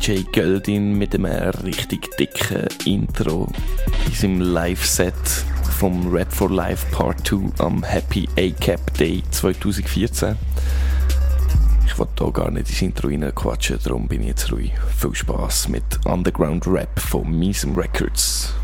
DJ Göldin mit einem richtig dicken Intro in seinem Live-Set vom Rap for Life Part 2 am Happy A-Cap Day 2014. Ich wollte hier gar nicht ins Intro reinquatschen, darum bin ich jetzt ruhig. Viel Spaß mit Underground Rap von Miesem Records.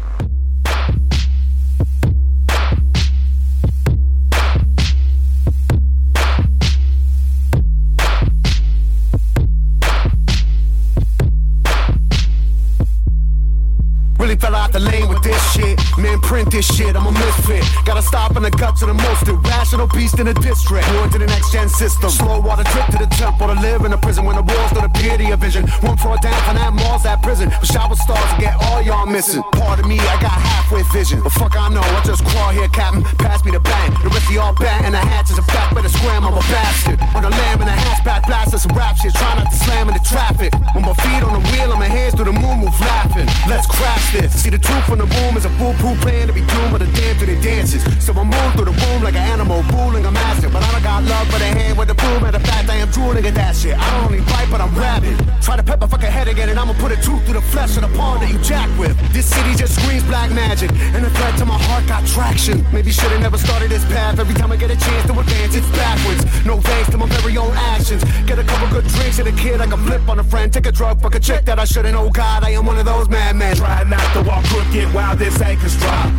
Out the lane with this shit. Man, print this shit, I'm a misfit. Gotta stop in the guts of the most irrational beast in the district. Born to the next gen system. Slow water trip to the temple to live in a prison when the walls don't appear to your vision. One floor down from that mall's that prison. With shower stars to get all y'all missing. Part of me, I got halfway vision. But fuck, I know, I just crawl here, Captain. Pass me the bang. The rest of y'all bat and the hatch is a fact. Better scram, I'm a bastard. On the lamb and the hatchback, blasting some rap shit. Try not to slam into traffic. When my feet on the wheel and my hands through the moon move laughing. Let's crash this. See the truth from the boom is a foolproof plan to be doomed with the damn to the dances. So I move through the boom like an animal, ruling a master. But I don't got love for the hand with the broom. And the fact I am drooling at that shit. I don't only bite, but I'm rabid. Try to pep my fucking head again, and I'ma put a tooth through the flesh of the pawn that you jack with. This city just screams black magic, and the threat to my heart got traction. Maybe should've never started this path. Every time I get a chance to advance, it's backwards. No thanks to my very own actions. Get a couple good drinks and a kid I can flip on a friend. Take a drug, fuck a chick that I shouldn't. Oh God, I am one of those madmen. Try not to walk crooked while this anchor's drop.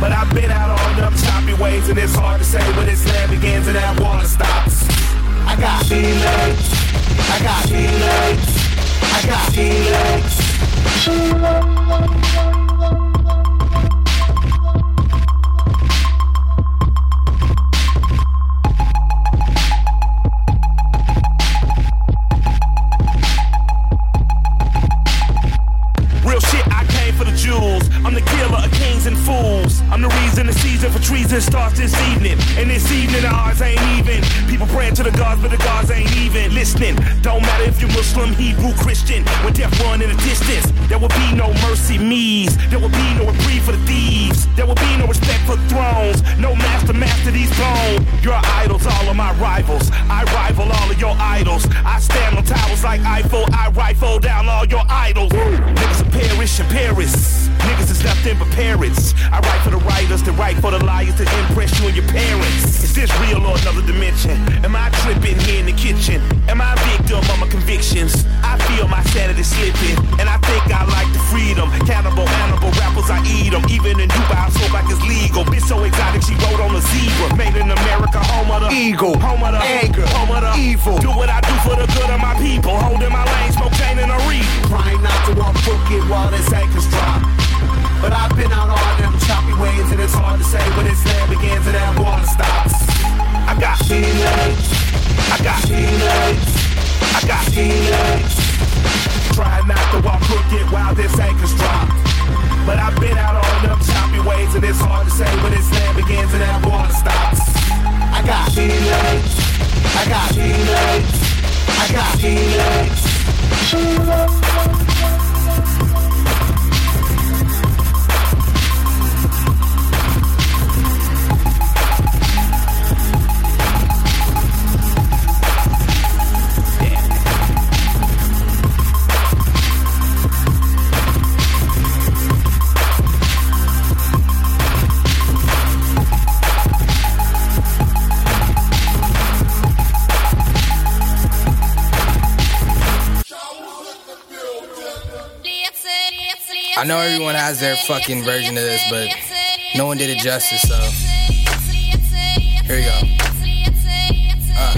But I've been out on them choppy ways, and it's hard to say where this land begins and that water stops. I got feelings. I got feelings. I got feelings. Treason starts this evening. And this evening the odds ain't even. People praying to the gods, but the gods ain't even listening. Don't matter if you're Muslim, Hebrew, Christian. When death run in the distance, there will be no mercy me's. There will be no reprieve for the thieves. There will be no respect for thrones. No master master these bones. Your idols, all of my rivals. I rival all of your idols. I stand on towers like Eiffel. I rifle down all your idols. Niggas will perish in Paris. Niggas is nothing but parrots. I write for the writers, to write for the liars, to impress you and your parents. Is this real or another dimension? Am I tripping here in the kitchen? Am I a victim of my convictions? I feel my sanity slipping, and I think I like the freedom. Cannibal, animal rappers, I eat them. Even in Dubai, I smoke like it's legal. Bitch so exotic, she rode on a zebra. Made in America, home of the Eagle, home of the anger, home of the evil. Do what I do for the good of my people. Holding my lane, smoke chain and a reef. Trying not to walk crooked while this anchor's drop. But I've been out all them choppy ways, and it's hard to say when this land begins and that water stops. I got feelings. I got feelings. I got feelings. Try not to walk crooked while this anchor's dropped. But I've been out on them choppy ways, and it's hard to say when this land begins and that water stops. I got feelings. I got feelings. I got feelings. I know everyone has their fucking version of this, but no one did it justice, so here we go. Uh.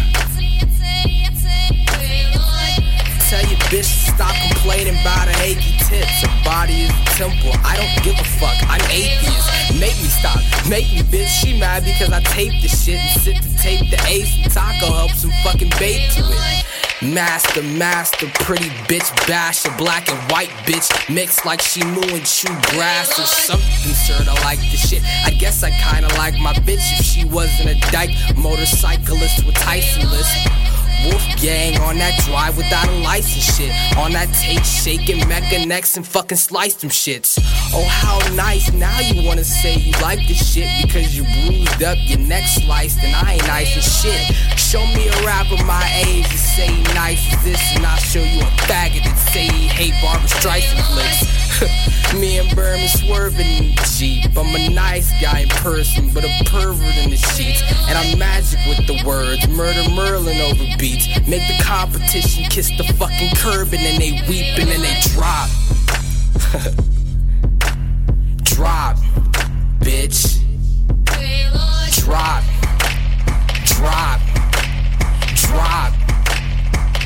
Tell your bitch to stop complaining about her achy tits. Her body is a temple. I don't give a fuck. I'm atheist. Make me stop. Make me bitch. She mad because I tape the shit and sit to tape the ace and taco help some fucking bait to it. Master, master, pretty bitch, bash a black and white bitch, mixed like she moo and chew grass or something. Sorta like the shit. I guess I kinda like my bitch if she wasn't a dyke motorcyclist with Tyson list. Wolf gang on that drive without a license shit. On that tape shaking mecha necks and fucking slice them shits. Oh, how nice. Now you wanna say you like this shit because you bruised up, your neck sliced, and I ain't nice as shit. Show me a rapper my age and say nice as this, and I'll show you a faggot that say he hate Barbra Streisand flicks. Me and Berman swerving in the Jeep. I'm a nice guy in person, but a pervert in the sheets. And I'm magic with the words, murder Merlin over Make the competition kiss the fucking curb and then they weep and then they drop. drop, bitch. Drop, drop, drop,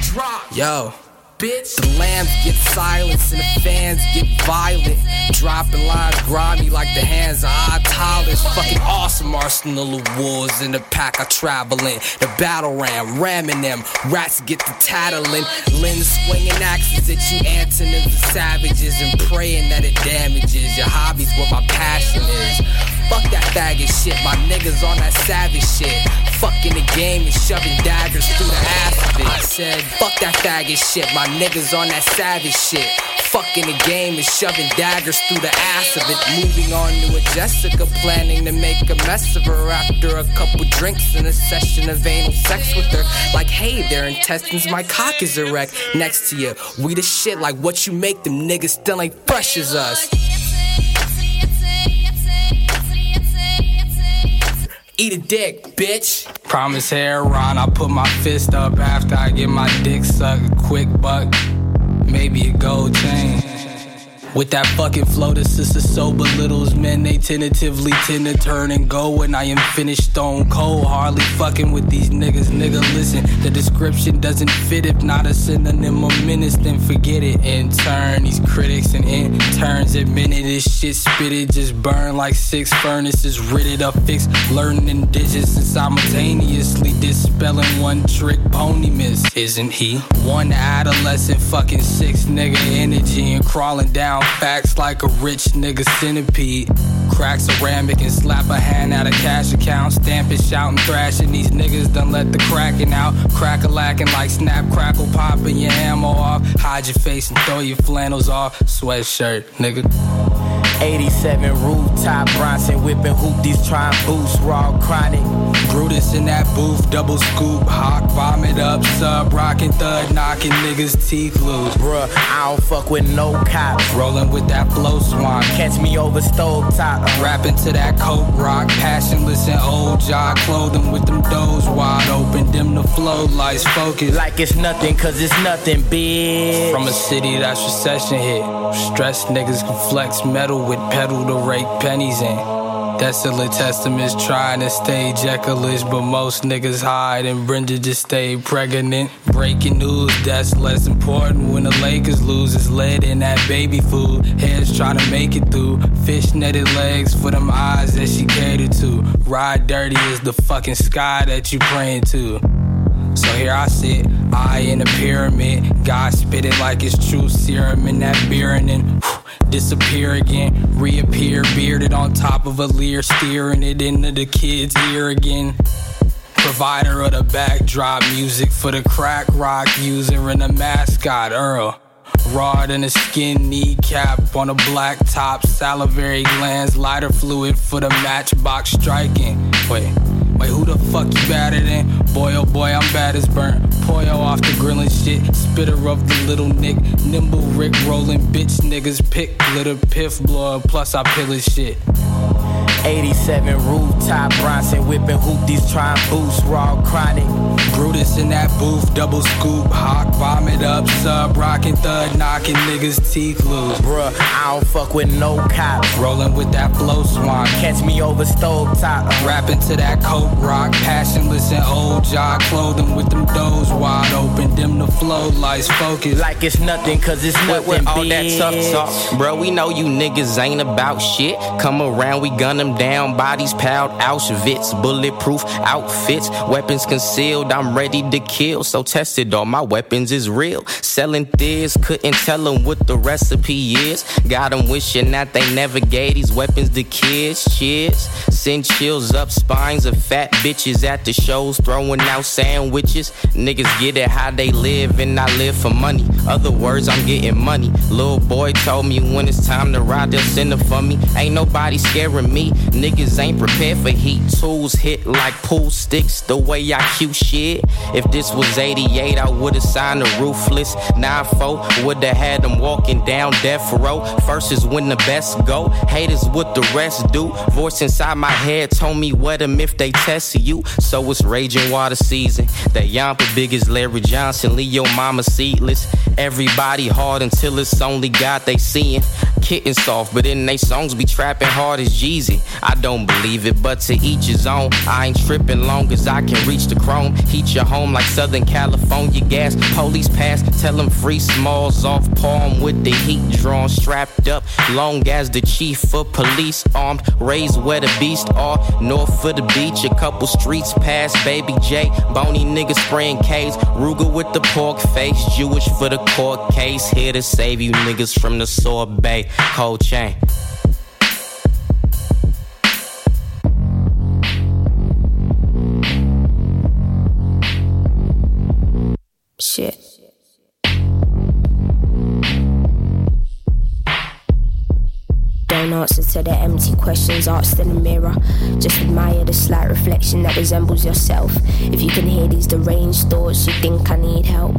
drop. Yo. Bitch. The lambs get silenced and the fans get violent. Dropping lines grimy like the hands of toddlers. Fucking awesome arsenal of wolves in the pack I travel in. The battle ram, ramming them. Rats get the tattling. Limbs swinging axes at you, antonyms of savages. And praying that it damages your hobbies what my passion is. Fuck that faggot shit, my niggas on that savage shit. Fucking the game and shoving daggers through the ass of it. I said, fuck that faggot shit, my niggas on that savage shit. Fucking the game and shoving daggers through the ass of it. Moving on to a Jessica, planning to make a mess of her after a couple drinks and a session of anal sex with her. Like, hey, their intestines, my cock is erect next to you. We the shit, like what you make them niggas still ain't fresh as us. Eat a dick, bitch. Promise hair Ron, I put my fist up after I get my dick sucked. Quick buck, maybe a gold chain. With that fucking flow, the sister so belittles men. They tentatively tend to turn and go when I am finished stone cold. Hardly fucking with these niggas, nigga. Listen, the description doesn't fit. If not a synonym of menace, then forget it. In turn, these critics and interns admitted this shit spitted just burn like six furnaces. Ridded up, fixed, learning digits and simultaneously dispelling one trick pony miss. Isn't he? One adolescent fucking six nigga energy and crawling down facts like a rich nigga centipede. Crack ceramic and slap a hand out of cash account. Stamping, shouting, thrashing. These niggas done let the cracking out. Crack a lacking like snap, crackle, popping your ammo off. Hide your face and throw your flannels off. Sweatshirt, nigga. 87 rooftop, Bronson whipping hoopties, trying boost, raw chronic. Brutus in that booth, double scoop, hawk, vomit up, sub, rockin' thud, knocking niggas' teeth loose. Bruh, I don't fuck with no cops. Rolling with that flow swamp. Catch me over stove top. Rapping to that coke rock, passionless and old jaw clothing with them doors wide open. Dim the flow lights focus. Like it's nothing, cause it's nothing, bitch. From a city that's recession hit. Stressed niggas can flex metal with pedal to rake pennies in. That's Desolate testaments trying to stay Jekyll-ish, but most niggas hide and Brenda just stay pregnant. Breaking news, that's less important when the Lakers lose. It's lead in that baby food. Heads trying to make it through. Fish netted legs for them eyes that she catered to. Ride dirty is the fucking sky that you praying to. So here I sit, eye in a pyramid. God spit it like it's true serum in that beer and then whew, disappear again. Reappear bearded on top of a leer, steering it into the kid's ear again. Provider of the backdrop music for the crack rock user and the mascot Earl. Rod than a skin kneecap on a black top, salivary glands, lighter fluid for the matchbox striking. Wait, wait, who the fuck you better than? Boy, oh boy, I'm bad as burnt. Poyo off the grilling shit, spitter of the little nick, nimble Rick rolling bitch niggas pick glitter piff blower, plus I pillage shit. 87 rooftop, Bronson whipping hoopties, trying boost, raw chronic. Brutus in that booth, double scoop, hawk, vomit up, sub, rockin' thud, knocking niggas' teeth loose. Bruh, I don't fuck with no cops. Rolling with that flow swamp. Catch me over stove top. Rapping to that coke rock, passionless and old jaw clothing with them doors wide open. Dim the flow lights focus. Like it's nothing, cause it's nothing. With all that tough talk, bro, we know you niggas ain't about shit. Come around, we gun them down, bodies piled, Auschwitz, bulletproof outfits, weapons concealed. I'm ready to kill, so tested. All my weapons is real. Selling this, couldn't tell them what the recipe is. Got them wishing that they never gave these weapons to kids. Cheers, send chills up spines of fat bitches at the shows, throwing out sandwiches. Niggas get it how they live, and I live for money. Other words, I'm getting money. Little boy told me when it's time to ride, they'll send it for me. Ain't nobody scaring me. Niggas ain't prepared for heat. Tools hit like pool sticks, the way I cue shit. If this was 88, I would've signed a ruthless 9-4. Would've had them walking down death row. First is when the best go. Haters what the rest do. Voice inside my head told me what them if they test you. So it's raging water season. That yampa big as Larry Johnson. Your mama seatless. Everybody hard until it's only God they seeing. Kitten soft, but in they songs be trapping hard as Jeezy. I don't believe it, but to each his own. I ain't tripping long as I can reach the chrome. Heat your home like Southern California gas. Police pass, tell them free smalls off palm with the heat drawn, strapped up. Long as the chief of police armed, raised where the beast are. North of the beach, a couple streets past Baby J. Bony niggas spraying K's. Ruger with the pork face, Jewish for the court case. Here to save you niggas from the sorbet. Cold chain. Shit. Answer to the empty questions asked in the mirror. Just admire the slight reflection that resembles yourself. If you can hear these deranged thoughts, you think I need help.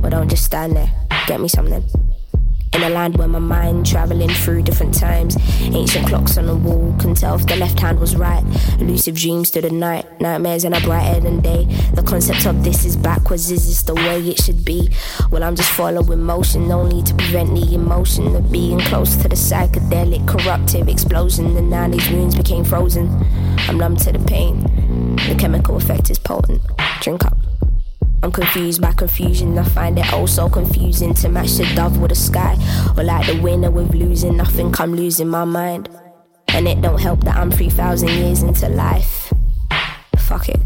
But don't just stand there. Get me something. In a land where my mind traveling through different times. Ancient clocks on the wall can tell if the left hand was right. Elusive dreams to the night, nightmares and a brighter than day. The concept of this is backwards, is this the way it should be? Well, I'm just following motion, need to prevent the emotion of being close to the psychedelic, corruptive explosion. And now these wounds became frozen. I'm numb to the pain. The chemical effect is potent. Drink up. I'm confused by confusion. I find it oh so confusing to match the dove with the sky. Or like the winner with losing nothing, I'm losing my mind. And it don't help that I'm 3,000 years into life. Fuck it.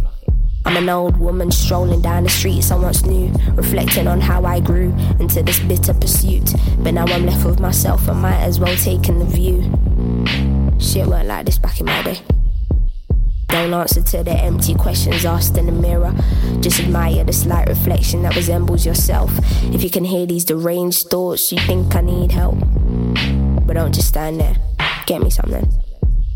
I'm an old woman strolling down the street, someone's new, reflecting on how I grew into this bitter pursuit. But now I'm left with myself, I might as well take in the view. Shit weren't like this back in my day. Don't answer to the empty questions asked in the mirror. Just admire the slight reflection that resembles yourself. If you can hear these deranged thoughts, you think I need help. But don't just stand there. Get me something.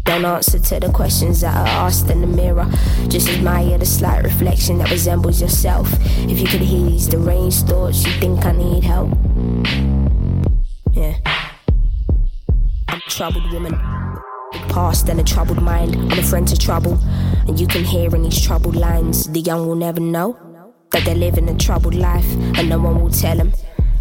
Don't answer to the questions that are asked in the mirror. Just admire the slight reflection that resembles yourself. If you can hear these deranged thoughts, you think I need help. Yeah. I'm a troubled woman past and a troubled mind. I'm a friend to trouble, and you can hear in these troubled lines. The young will never know that they're living a troubled life, and no one will tell them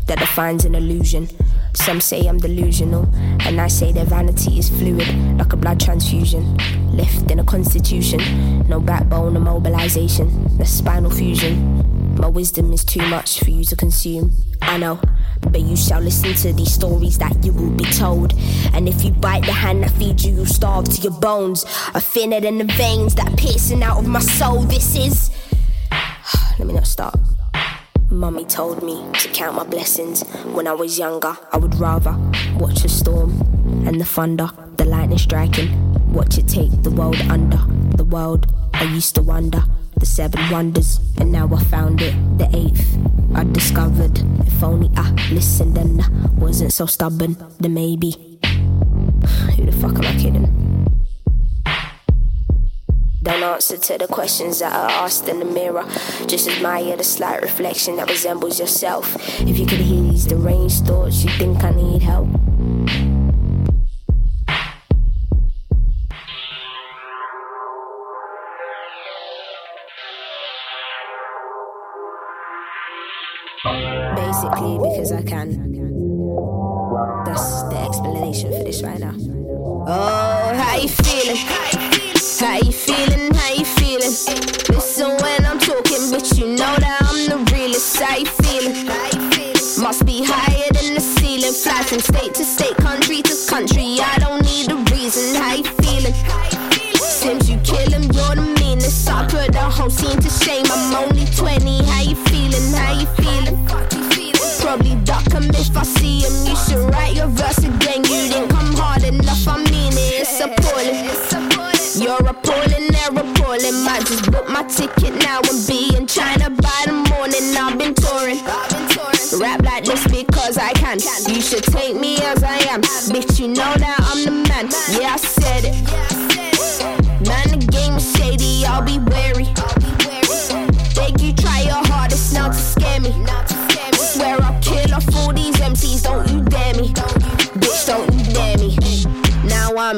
that define's an illusion. Some say I'm delusional, and I say their vanity is fluid, like a blood transfusion. Left in a constitution, no backbone or mobilization, the spinal fusion. My wisdom is too much for you to consume. I know, but you shall listen to these stories that you will be told. And if you bite the hand that feeds you, you'll starve to your bones. Are thinner than the veins that are piercing out of my soul. This is. Let me not stop. Mummy told me to count my blessings. When I was younger, I would rather watch the storm and the thunder, the lightning striking. Watch it take the world under. The world, I used to wonder. The seven wonders, and now I found it. The eighth, I discovered. If only I listened and I wasn't so stubborn, then maybe. Who the fuck am I kidding? Don't answer to the questions that are asked in the mirror. Just admire the slight reflection that resembles yourself. If you could hear these deranged thoughts, you think I need help. Basically, because I can. That's the explanation for this right now. Oh, how you feeling? How you feeling? How you feeling? Listen when I'm talking, but you know that I'm the realest. How you feeling? Must be higher than the ceiling. Fly from state to state, country to country. I don't need a reason. How you feeling? Since you kill him, you're the meanest. I put the whole scene to shame. I'm only 20. How should write your verse again. You didn't come hard enough. I mean it. It's appalling. You're appalling, they're appalling. Might just book my ticket now and be in China by the morning. I've been touring. Rap like this because I can. You should take me as I am. Bitch, you know that I'm the man. Yeah, I said it. Man, the game is shady, I'll be wary. Beg you try your hardest now to scare me.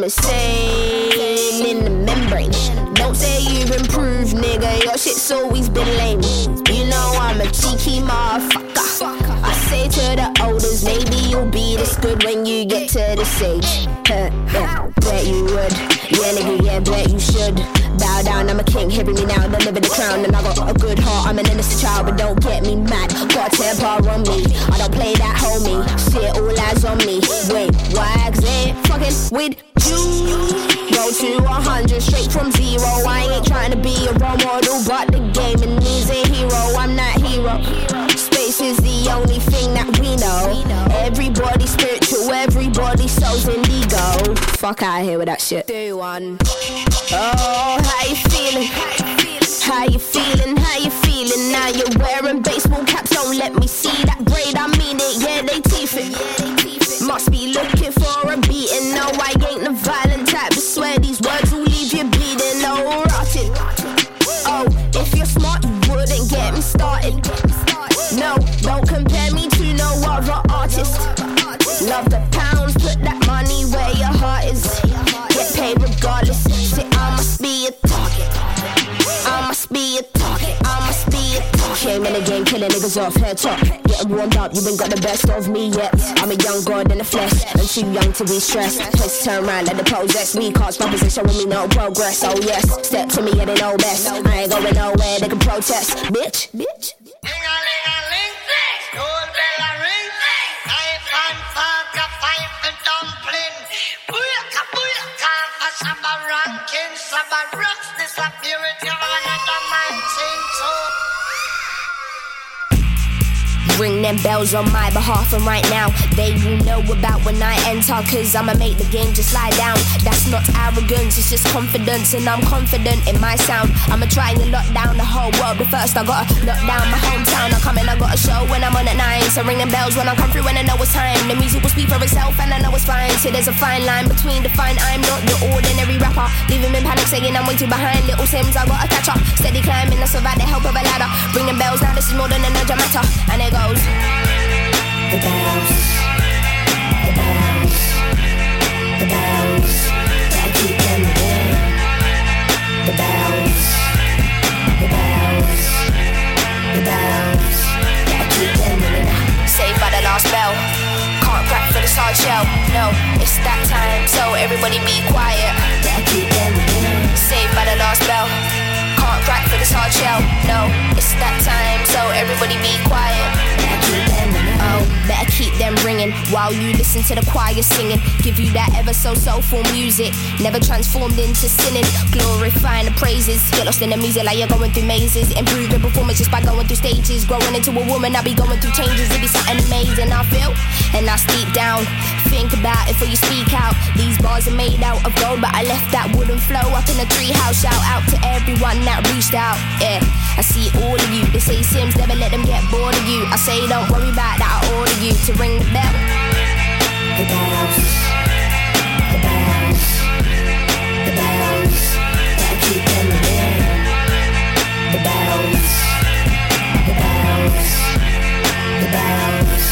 Insane in the membrane. Don't say you've improved, nigga. Your shit's always been lame. You know I'm a cheeky motherfucker. I say to the elders, maybe you'll be this good when you get to this age. bet you would. Yeah, nigga, yeah, bet you should. Bow down, I'm a king, hearing me now, deliver the crown. And I got a good heart, I'm an innocent child, but don't get me mad. Got a temper on me, I don't play that homie. Shit, all eyes on me. Wait, fucking with you. Go to 100 straight from zero. I ain't trying to be a role model, but the game needs a hero. I'm not hero. Space is the only thing that we know. Everybody spiritual, everybody soul's indigo. Fuck out here with that shit. Do one. Oh, how you feeling? How you feeling? How you feeling? Now you're wearing baseball caps. Don't let me see that braid. I mean it. Yeah, I must be a. Came in the game, killing niggas off head top. Getting warmed up, you ain't got the best of me yet. I'm a young god in the flesh, and too young to be stressed. Let's turn around, let the possess me. Cause brothers showing me no progress. Oh yes, step to me, yeah they know best. I ain't going nowhere, they can protest. Bitch, bitch. Ring them bells on my behalf, and right now they will know about when I enter. Cause I'ma make the game just lie down. That's not arrogance, it's just confidence, and I'm confident in my sound. I'ma try and lock down the whole world, but first I gotta lock down my hometown. I come in, I got a show when I'm on at nine. So ring them bells when I come through, and I know it's time. The music will speak for itself, and I know it's fine. See, there's a fine line between the fine. I'm not the ordinary rapper. Leave him in panic, saying I'm way too behind. Little Simz, I gotta catch up. Steady climbing, that's without the help of a ladder. Ring them bells now, this is more than an urgent matter. And it goes. The bells, the bells, the bells, gotta keep them ringing. The bells, the bells, the bells, gotta keep them ringing. Saved by the last bell. Can't crack for this hard shell. No, it's that time, so everybody be quiet. Saved by the last bell. Can't crack for this hard shell. No, it's that time, so everybody be quiet. Better keep them ringing while you listen to the choir singing. Give you that ever so soulful music, never transformed into sinning. Glorifying the praises, get lost in the music like you're going through mazes. Improve your performance just by going through stages. Growing into a woman, I'll be going through changes. It be something amazing. I feel and I deep down. Think about it before you speak out. These bars are made out of gold, but I left that wooden flow up in the treehouse. Shout out to everyone that reached out. Yeah, I see all of you. They say Simz never let them get bored of you. I say don't worry about that. I order you to ring the bell. The bells, the bells, the bells. Gotta keep them ringing. The bells, the bells, the bells.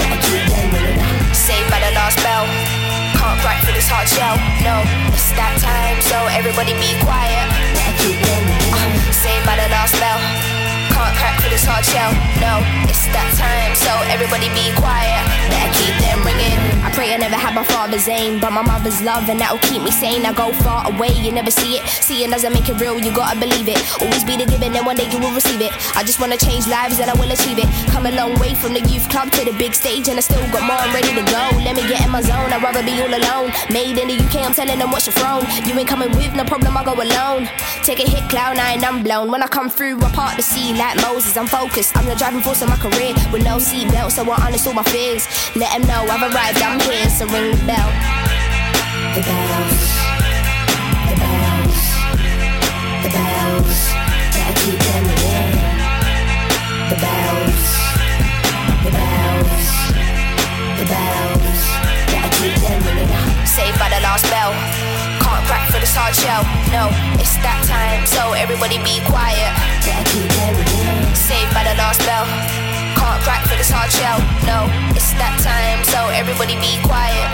Gotta keep them ringing. Saved by the last bell. Can't crack for this hard shell. No, it's that time, so everybody be quiet. Gotta keep them ringing. Saved by the last bell this hard shell. No, it's that time, so everybody be quiet. Better keep them ringing. I pray I never had my father's aim, but my mother's love, and that'll keep me sane. I go far away, you never see it. Seeing doesn't make it real, you gotta believe it. Always be the giving, and one day you will receive it. I just wanna change lives, and I will achieve it. Come a long way from the youth club to the big stage, and I still got more, I'm ready to go. Let me get in my zone, I'd rather be all alone. Made in the UK, I'm telling them what's your throne. You ain't coming with, no problem, I go alone. Take a hit, clown, nine, I'm blown. When I come through, I part the sea like Moses, I'm focused. I'm the driving force of my career with no seatbelt, so I honest all my fears. Let them know I've arrived, I'm here, so ring the bell. The bells, the bells, the bells, gotta keep them ringing. The bells, the bells, the bells, gotta keep them ringing. Saved by the last bell hard shell. No, it's that time, so everybody be quiet. Saved by the last bell. Can't crack for this hard shell. No, it's that time, so everybody be quiet.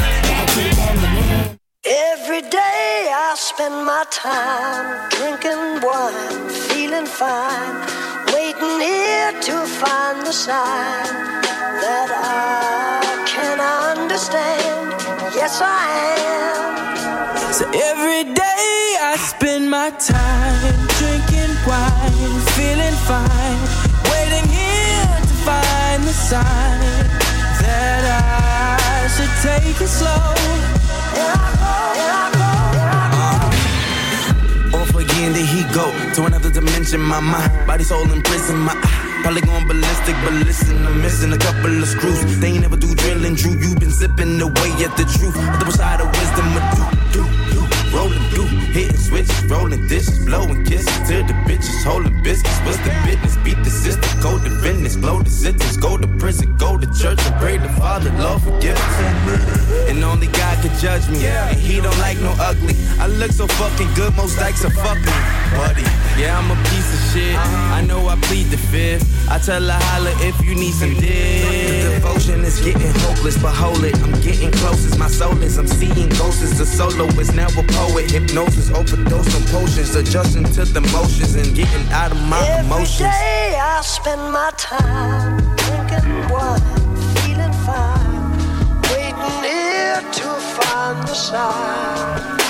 Every day I spend my time drinking wine, feeling fine, waiting here to find the sign that I can understand. Yes, I am. So every day I spend my time drinking wine, feeling fine, waiting here to find the sign that I should take it slow. Off again, there he go to another dimension. My mind, body, soul in prison. My probably going ballistic, but listen, I'm missing a couple of screws. They ain't never do drilling, Drew. You been sipping away at the truth. Double side of wisdom, do, do. Rolling through, hitting switches, rolling dishes, blowing kisses to the bitches, holding biscuits. What's the business? Beat the system, go to business, blow the sentence, go to prison, go to church and pray the Father, Lord forgive us. And only God can judge me, and He don't like no ugly. I look so fucking good, most likes are fuck me, buddy. Yeah, I'm a piece of shit. I know I plead the fifth. I tell her holla if you need some dick. The devotion is getting hopeless, but hold it. I'm getting closest. My soul is. I'm seeing ghosts. The soloist, now a poet. Hypnosis, overdose on potions, adjusting to the motions and getting out of my Every emotions. day I spend my time drinking wine, feeling fine, waiting here to find the sign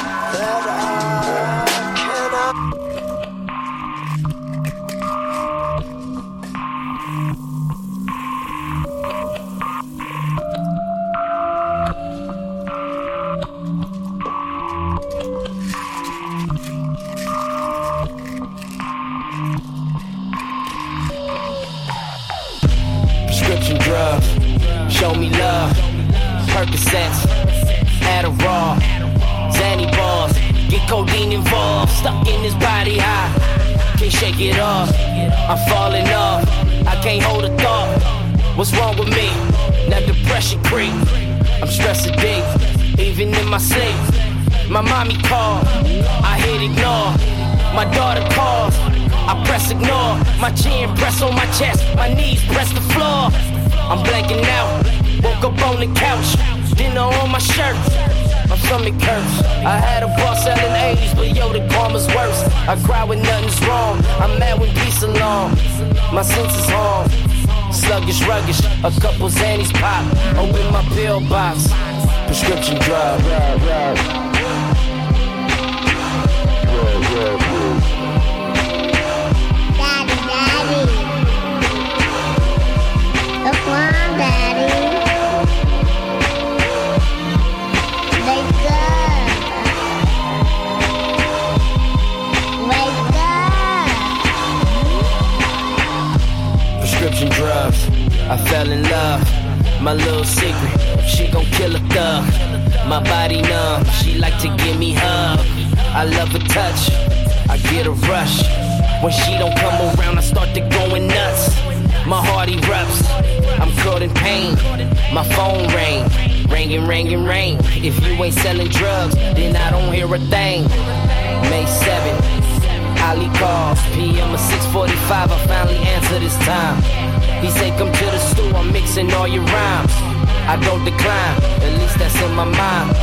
Percocets, Adderall, Zanny balls. Get codeine involved, stuck in this body high. Can't shake it off. I'm falling off. I can't hold a thought. What's wrong with me? Now depression creep. I'm stressed deep, even in my sleep. My mommy called, I hit ignore. My daughter calls, I press ignore. My chin press on my chest, my knees press the floor. I'm blanking out, woke up on the couch, dinner on my shirt. My stomach hurts. I had a boss selling 80s, but yo, the karma's worse. I cry when nothing's wrong. I'm mad when peace along. My senses harm. Sluggish, ruggish, a couple Xannies pop. Open my pill box. Prescription drug. My little secret, she gon' kill a thug. My body numb, she like to give me hug. I love her touch, I get a rush. When she don't come around, I start to going nuts. My heart erupts, I'm caught in pain. My phone rang, ringing, ringing, ring. If you ain't selling drugs, then I don't hear a thing. May 7th, Ali calls, PM of 645, I finally answer this time. He say, come to the store, I'm mixing all your rhymes. I don't decline, at least that's in my mind.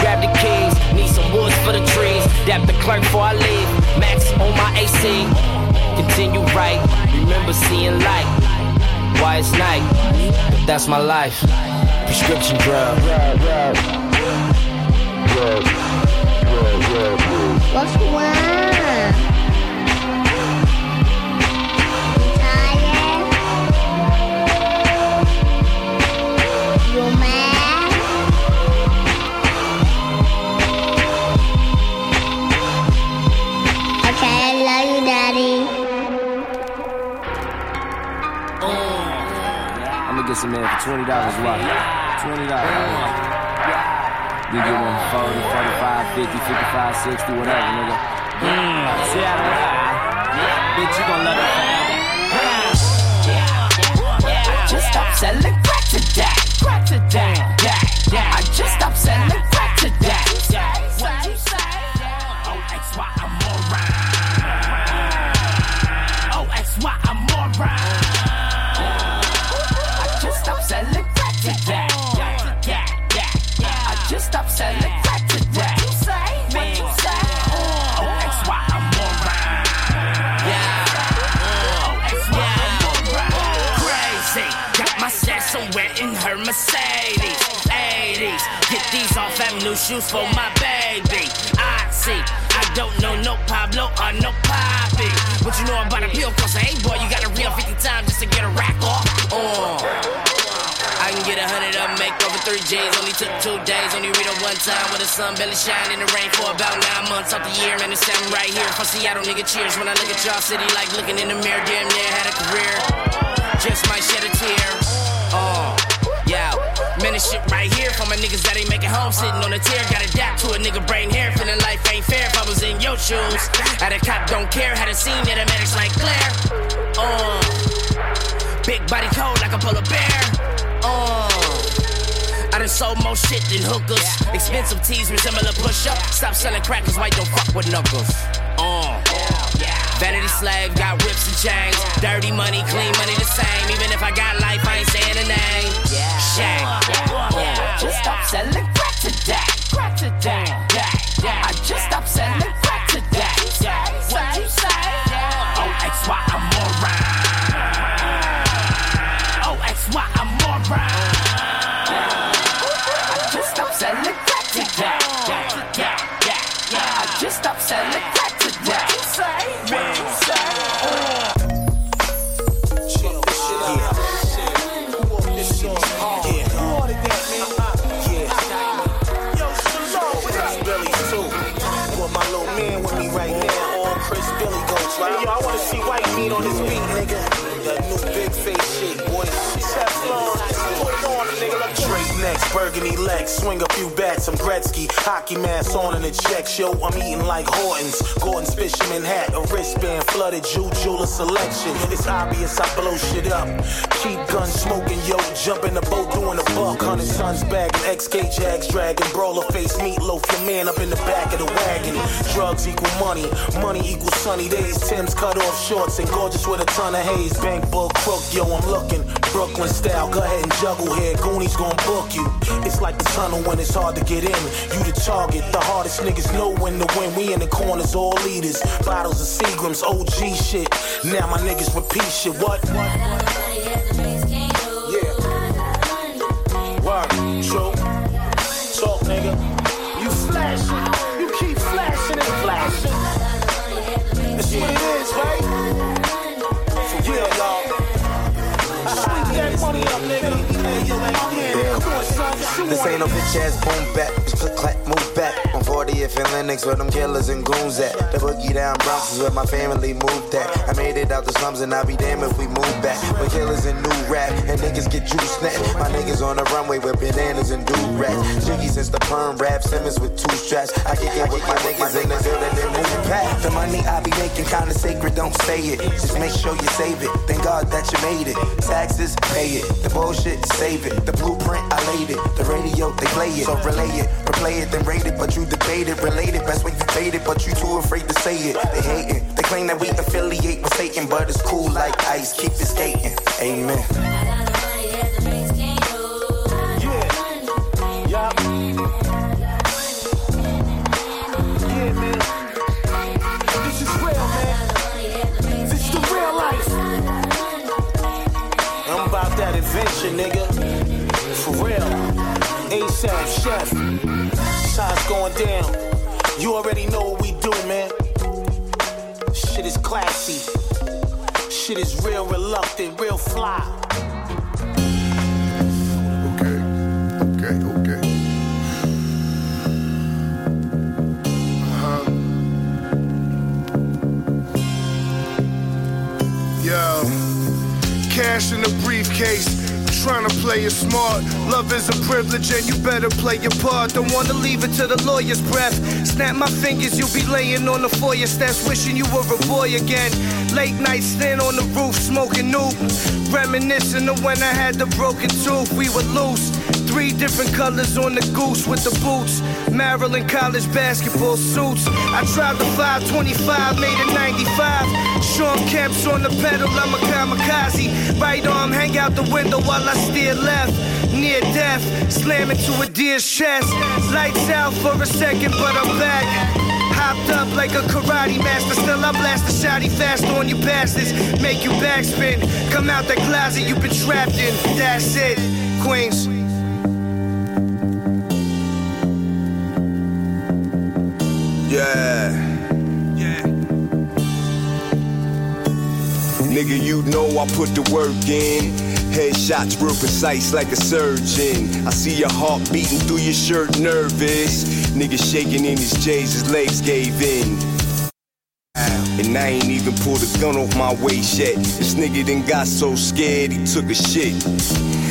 Grab the keys, need some woods for the trees. Dap the clerk before I leave, max on my AC. Continue right, remember seeing light. Why it's night, but that's my life. Prescription drug. What's wrong? Tired? I'm gonna get some man for twenty dollars. Why? Twenty dollars. You get one 40, 45, 50, 55, 60, whatever, nigga. Mm, see how that? Bitch, you gon' love it. I just stopped selling crack today. Crack today. Yeah, yeah. I just stopped selling Mercedes. 80s. Get these off new shoes for my baby. I see. I don't know no Pablo or no Poppy. But you know I'm about a pill cost hey boy, you gotta reel 50 times just to get a rack off. Uh. I can get a hundred 'em, make over three J's. Only took two days. Only read it one time with the sun belly shine in the rain for about nine months out the year. And it's seven right here from Seattle, nigga. Cheers when I look at y'all city, like looking in the mirror. Damn near had a career. Just might shed a tear. Man, this shit right here for my niggas that ain't making home, sitting on a tear. gotta adapt to a nigga brain hair, feeling life ain't fair. If I was in your shoes, had a cop don't care, had a scene that a medics like Claire. Uh, big body cold like a polar bear. Uh, I done sold more shit than hookers. Expensive teas resemble a push up. Stop selling crackers, white don't fuck with knuckles. Uh, vanity slave, got whips and chains. Dirty money, clean money the same. Even if I got life, I ain't saying a name. Shame. Just stop selling crack today. Crack today. I just stopped selling burgundy legs, swing few bats, some Gretzky, hockey mask on and a check show. I'm eating like Hortons, Gordon's fisherman hat, a wristband, flooded Jew jeweler selection. It's obvious I blow shit up. Keep gun smoking, yo, jump in the boat doing a buck. Hundred tons bag, XK Jags dragging, brawler face, meatloaf, your man up in the back of the wagon. Drugs equal money, money equals sunny days. Tim's cut off shorts and gorgeous with a ton of haze. Bank book crook, yo, I'm looking. Brooklyn style, go ahead and juggle here. Goonies gon' book you. It's like the tunnel when it's hard to get in. You the target, the hardest niggas know when to win. We in the corners, all leaders. Bottles of Seagrams, OG shit. Now my niggas repeat shit. What? Yeah. Word. True. Talk, nigga. You flashing, you keep flashing and flashing. That's what it is, right? For real, y'all. Sweep that money up, nigga. This ain't no bitch ass boom back. Click clap, move back. On 40th and Lenox, where them killers and goons at. The boogie down Bronx is where my family moved at. I made it out the slums and I'll be damned if we move back. When killers and new rap and niggas get juice snatched. My niggas on the runway with bananas and do rats. Jiggy since the perm rap, Simmons with two straps. I can get with my niggas in the building and move back. The money I be making kinda sacred, don't say it. Just make sure you save it. Thank God that you made it. Taxes, pay it. The bullshit, save it. The blueprint, I laid it. The radio, they play it. So relay it, replay it, then rate it. But you debate it, relate it. Best when you fade it, but you too afraid to say it. They hate it. They claim that we affiliate with Satan, but it's cool like ice. Keep it skating. Amen. Yeah. Yeah, man. This is real, man. This the real life. I'm that adventure, nigga. For real. ASAP, chef. Going down. You already know what we do, man. Shit is classy. Shit is real reluctant, real fly. Okay, okay. Uh-huh. Yo, cash in the briefcase. Trying to play it smart. Love is a privilege and you better play your part. Don't wanna leave it to the lawyer's breath. Snap my fingers, you'll be laying on the foyer steps, wishing you were a boy again. Late night stand on the roof, smoking new. Reminiscing of when I had the broken tooth. We were loose. Three different colors on the goose with the boots. Maryland college basketball suits. I drive the 525, made it 95. Shawn Kemp's on the pedal, I'm a kamikaze. Right arm, hang out the window while I steer left. Near death, slam into a deer's chest. Lights out for a second, but I'm back. Hopped up like a karate master, still I blast the shotty fast on you bastards. Make you backspin. Come out that closet you've been trapped in, that's it. Queens. Yeah. Nigga, you know I put the work in. Headshots real precise like a surgeon. I see your heart beating through your shirt, nervous. Nigga shaking in his J's, his legs gave in. And I ain't even pulled a gun off my waist yet. This nigga then got so scared he took a shit.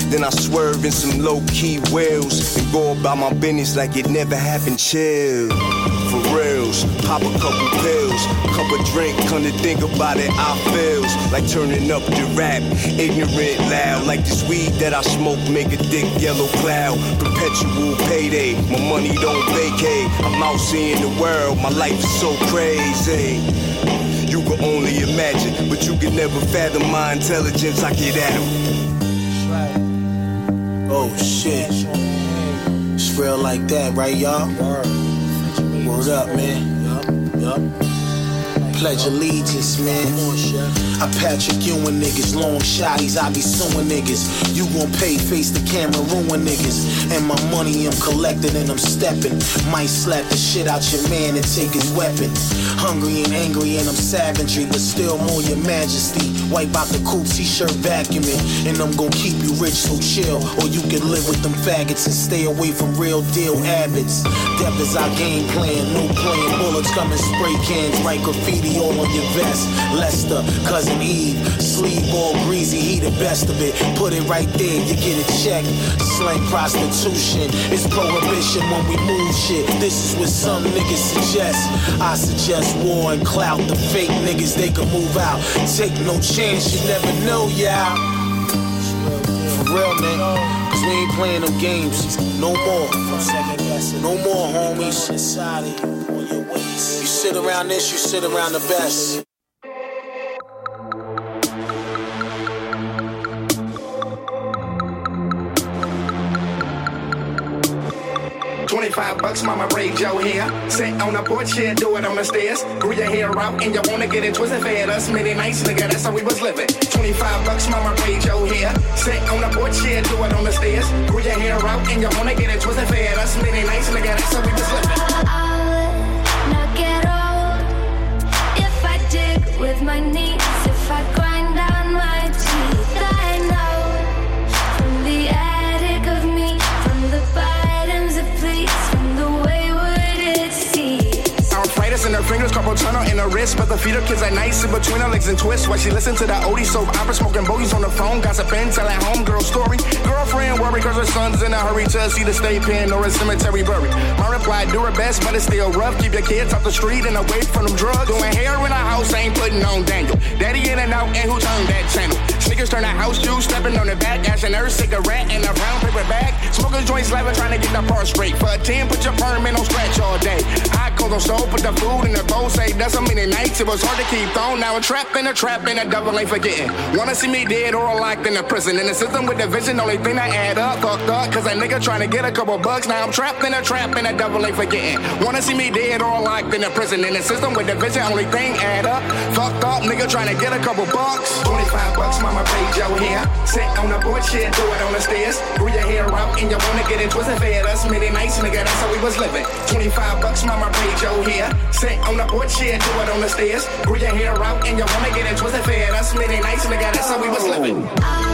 Then I swerve in some low key wheels and go about my business like it never happened. Chill. For pop a couple pills, cup of drink, come to think about it, I feels like turning up the rap, ignorant, loud, like this weed that I smoke make a thick yellow cloud. Perpetual payday, my money don't vacate. I'm out seeing the world, my life is so crazy. You can only imagine, but you can never fathom my intelligence. I get at 'em. Oh shit. It's real like that, right, y'all? Word up, man. Yup, yup. Pledge allegiance, man. I Patrick Ewing niggas, long shotties, I be suing niggas. You gon' pay, face the camera, ruin niggas. And my money I'm collecting and I'm stepping. Might slap the shit out your man and take his weapon. Hungry and angry and I'm savagery, but still more your majesty. Wipe out the cool t-shirt vacuuming. And I'm gon' keep you rich, so chill. Or you can live with them faggots and stay away from real deal habits. Death is our game plan, no playing. Bullets come in spray cans, write graffiti all on your vest. Lester, cousin Eve, sleeve all greasy, he the best of it. Put it right there, you get a check. Slang prostitution, it's prohibition when we move shit. This is what some niggas suggest. I suggest war and clout. The fake niggas, they can move out. Take no chance, you never know, y'all. For real, man. Cause we ain't playing no games. No more. No more, homies. Sit around this, you sit around the best. 25 bucks, mama, braid your hair. Sit on the porch, yeah, do it on the stairs. Grew your hair out and you wanna get it twisted. Fed us many nights, nigga, that's how we was living. 25 bucks, mama, braid your hair. Sit on the porch, yeah, do it on the stairs. Grew your hair out and you wanna get it twisted. Fed us many nights, nigga, that's how we was living. My knees, if I grind Arthritis in her fingers, carpal tunnel in her wrist. But the feeder kids at night sit between her legs and twist. While she listen to that oldie soap opera, smoking bogeys on the phone, gossiping, telling homegirl story. Girlfriend worry cause her son's in a hurry to see the state pen or a cemetery buried. My reply, do her best, but it's still rough. Keep your kids off the street and away from them drugs. Doing hair in the house, ain't putting on Daniel. Daddy in and out, and who turned that channel? Sneakers turn the house juice, stepping on the back, ashing her cigarette in a brown paper bag. Smoking joints, slapping, trying to get the part straight. For a 10, put your permit on scratch all day. I cold on stove, put the food in the bowl, say doesn't mean nights. It was hard to keep on. Now a trap in a trap in a double ain't forgetting. Wanna see me dead or locked in a prison. In the system with the vision, only thing I add up, fucked up. Cause a nigga trying to get a couple bucks. Now I'm trapped in a trap in a double ain't forgetting. Wanna see me dead or locked in a prison. In the system with the vision, only thing add up. Fucked up, nigga trying to get a couple bucks. 25 bucks, mama paid your hair. Sit on the porch, shit, do it on the stairs. Grew your hair and you wanna get it twisted. Fed us many nights, nigga, that's how we was living. 25 bucks, mama paid your oh, hair. Sit on the porch, shit, do it on the stairs. Grew your hair out and you wanna get it twisted. Fed us many nights, nigga, that's how we was living. Oh.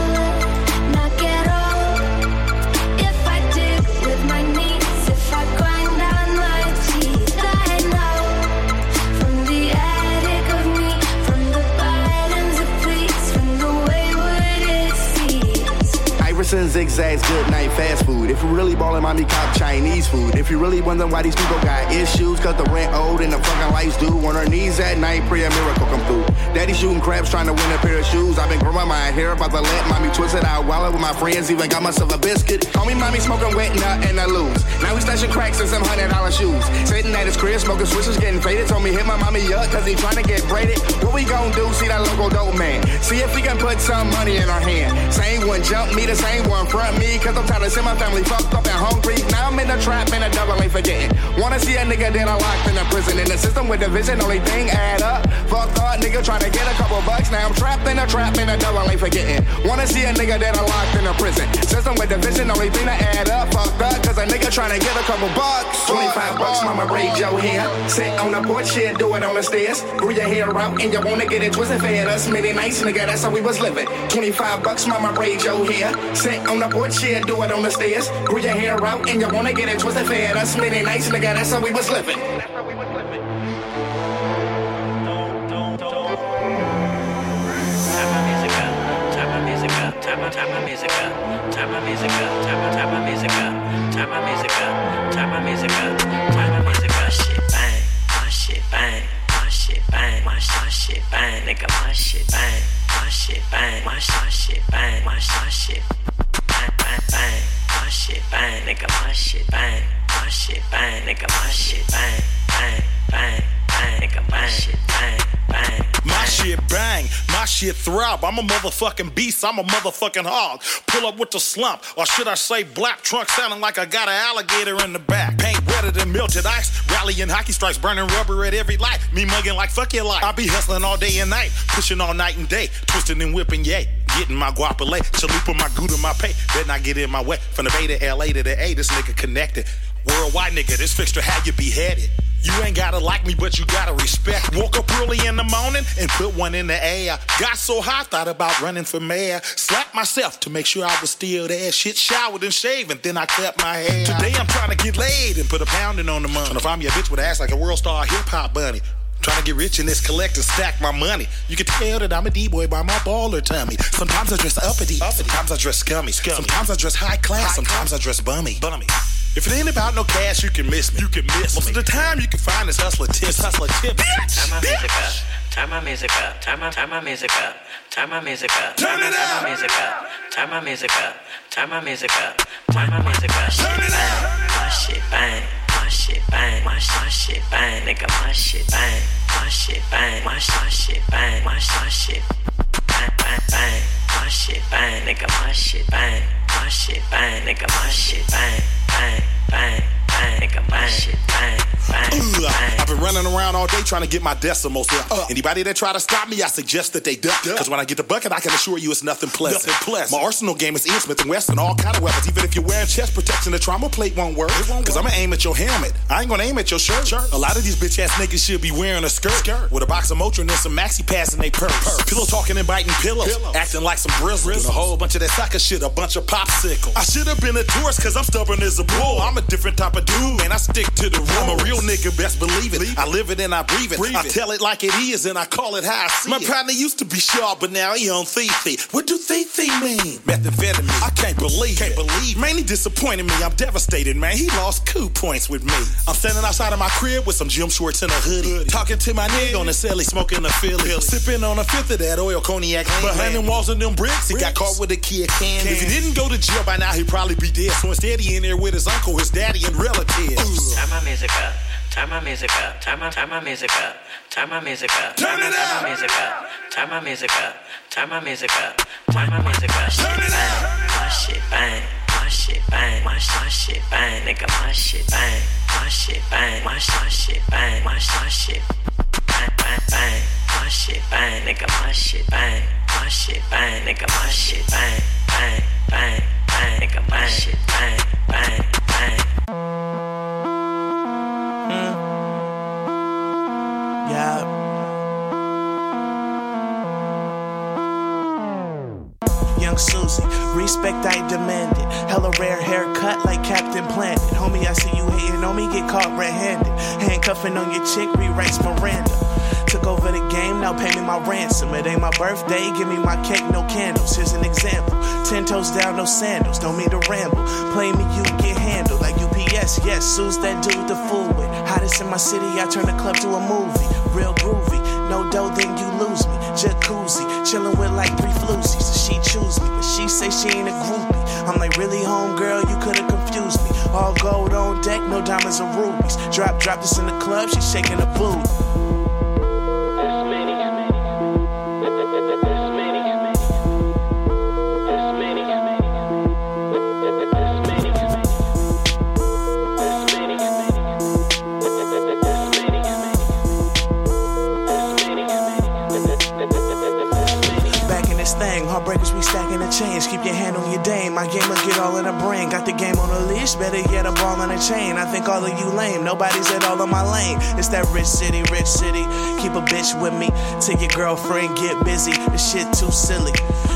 Iverson zigzags, good night fast food. If you really ballin', mommy cop Chinese food. If you really wondering why these people got issues, cause the rent owed and the fucking lights due. On her knees at night, pray a miracle come through. Daddy shooting craps, trying to win a pair of shoes. I've been growing my hair, about to let mommy twist it out. While with my friends, even got myself a biscuit. Call me mommy smoking wet nut and I lose. Now we stashing cracks in some hundred dollar shoes. Sitting at his crib, smoking switches, getting faded. Told me hit my mommy up, cause he trying to get braided. What we gon' do? See that local dope man. See if we can put some money in our hand. Same one jump me, the same one front me, cause I'm tired of seeing my family fucked up hungry. Now I'm in the trap, and the devil ain't forgetting. Wanna see a nigga that I locked in a prison. In the system with division, only thing add up. Fucked up, nigga trying to get a couple bucks. Now I'm trapped in a trap, and the devil ain't forgetting. Wanna see a nigga that I locked in a prison. System with division, only thing to add up. Fucked up, cause a nigga trying to get a couple bucks. 25 bucks, mama, braid your hair. Sit on the porch, shit, do it on the stairs. Grew your hair out, and you wanna get it twisted. Fed us many nights, nigga, that's how we was living. 25 bucks, mama, braid your hair. Sit on the porch, shit, do it on the stairs. Grew your hair out, and you wanna get it twisted. Fed us many nights, nigga, that's how we was living. Nigga, my shit bang, my shit bang, my shit, bang, my shit, bang, my shit bang, bang, my shit bang, nigga, my shit bang, my shit bang, nigga, my shit bang, bang, bang, bang, nigga, my shit bang, bang. My shit bang, my shit throb. I'm a motherfucking beast, I'm a motherfucking hog. Pull up with the slump, or should I say black trunk sounding like I got an alligator in the back. Paint wetter than melted ice, rallying hockey strikes, burning rubber at every light. Me mugging like fuck your life. I be hustling all day and night, pushing all night and day, twisting and whipping, yay. Getting my guapole, chalupa, my gouda, my pay. Better not get in my way. From the Bay to LA to the A, this nigga connected. Worldwide nigga, this fixture how you beheaded. You ain't gotta like me, but you gotta respect. Woke up early in the morning and put one in the air. Got so high, thought about running for mayor. Slapped myself to make sure I was still there. Shit showered and shaved, and then I cut my hair. Today I'm trying to get laid and put a pounding on the money. And if I'm your bitch with ass like a world star hip hop bunny. Trying to get rich in this collect and stack my money. You can tell that I'm a D-boy by my baller tummy. Sometimes I dress uppity, uppity. sometimes I dress scummy. scummy. Sometimes I dress high class, sometimes I dress bummy. bummy. If it ain't about no cash, you can miss me. You can miss Most of the time, you can find this hustler tips. hustler tips. Turn my music up. Turn my music up. Turn my turn my music up. Turn my music up. Turn it up. Turn my music up. Turn my music up. Turn my music up. Turn my music up. Shit bang. My shit bang. My shit bang. My my shit bang. Nigga, my shit bang. My shit bang. My my shit bang. My my shit bang bang bang. My shit bang. Nigga, my shit bang. My shit bang. Nigga, my shit bang. Bang bang bang. Nigga, my shit bang. Bang Ugh, bang. I've been running around all day trying to get my decimals up. Uh. Anybody that try to stop me, I suggest that they duck. Cause when I get the bucket, I can assure you it's nothing pleasant. Nothing pleasant. My arsenal game is Ian Smith and Wesson, all kind of weapons. Even if you're wearing chest protection, the trauma plate won't work. It won't Cause I'ma aim at your helmet. I ain't gonna aim at your shirt. A lot of these bitch ass niggas should be wearing a skirt, with a box of Motrin and some maxi pads in they purse. Pillow talking and biting pillows, acting like some grizzlies. Doing a whole bunch of that sucker shit, a bunch of popsicles. I should have been a tourist cause I'm stubborn as a bull. I'm a different type of dude, man. I stick to the rule. I'm a real nigga, best believe it. I live it and I breathe it. I tell it like it is and I call it how I see My it. Partner used to be sharp, but now he on Fifi. What do Fifi mean? Methamphetamine. I can't believe can't believe. Man, he disappointed me. I'm devastated, man. He lost coup points with me. I'm standing outside of my crib with some gym shorts and a hoodie. Talking to my nigga on the celly, smoking a Philly. Sipping on a fifth of that oil cognac. Behind them walls and them bricks, he got caught with a kid can. If he didn't go to jail by now, he'd probably be dead. So instead, he in there with his uncle, his daddy, and relatives. Turn my music up. Turn my music up. Turn my turn my music up. Turn my music up. Turn it Turn up. my music up. Turn my music up. Turn my music up. Turn my music up. Shit bang. My shit bang. My shit bang. My my shit bang. Nigga, my shit bang. My shit bang. My my shit bang. My my shit bang bang bang. My shit bang. Nigga, my shit bang. My shit bang. Nigga, my shit bang. Bang bang bang. Nigga, my shit bang. Bang bang. Yeah. Young Susie, respect I demand it. Hella rare haircut like Captain Planet. Homie, I see you hating on me, get caught red handed. Handcuffing on your chick, rewrites Miranda. Took over the game, now pay me my ransom. It ain't my birthday, give me my cake, no candles. Here's an example. Ten toes down, no sandals. Don't mean to ramble. Play me, you get handled like UPS. Yes, Sue's that dude to fool with. Hottest in my city, I turn the club to a movie. Real groovy, no dough, then you lose me. Jacuzzi, chillin' with like three floozies. She choose me, but she say she ain't a groupie. I'm like, really, home girl, you could've confused me. All gold on deck, no diamonds or rubies. Drop, drop this in the club, she shaking a booty. Change. Keep your hand on your. My game will get all in the brain. Got the game on a leash, better get a ball on a chain. I think all of you lame. Nobody's at all in my lane. It's that rich city, rich city. Keep a bitch with me. Take your girlfriend, get busy. This shit too silly.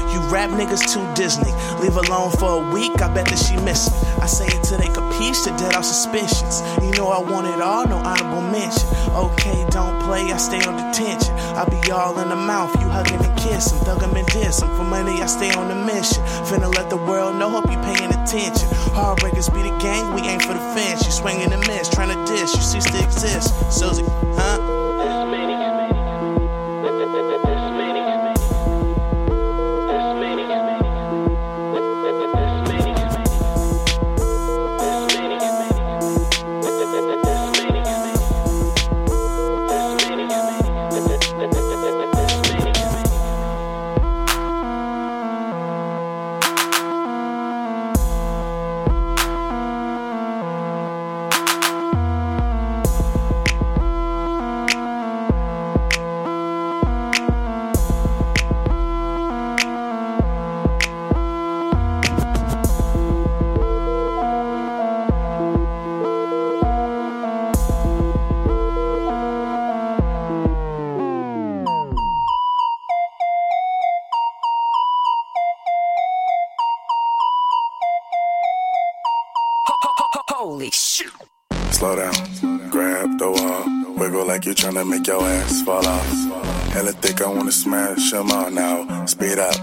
You rap niggas too Disney. Leave alone for a week, I bet that she miss me. I say it till they capiche to dead off suspicions. You know I want it all, no honorable mention. Okay, don't play, I stay on detention. I be all in the mouth, you hugging and kissing. Thug 'em and diss 'em. For money, I stay on the mission. Finna let the world know, hope you paying attention. Heartbreakers be the gang, we aim for the fence. You swinging and miss, trying to diss, you cease to exist. Susie, huh? You're tryna make your ass fall off. Hella thick, I think I wanna smash smash 'em all now. Speed up,